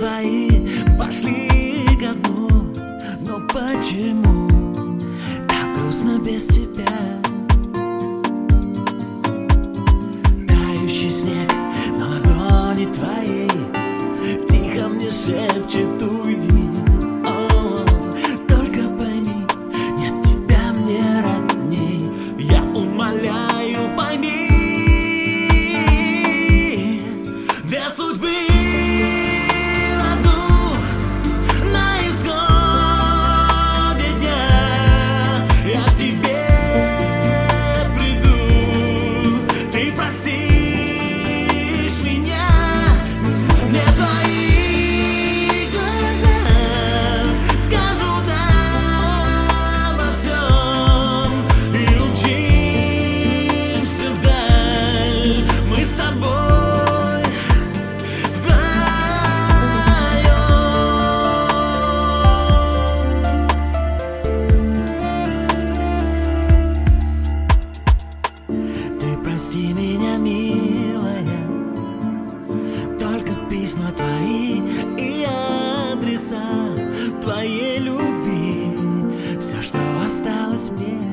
Твои пошли ко дну. Но почему так грустно без тебя? Тающий снег на ладони твоей. Тихо мне шепчет уйди письма твои и адреса Твоей любви. Все, что осталось мне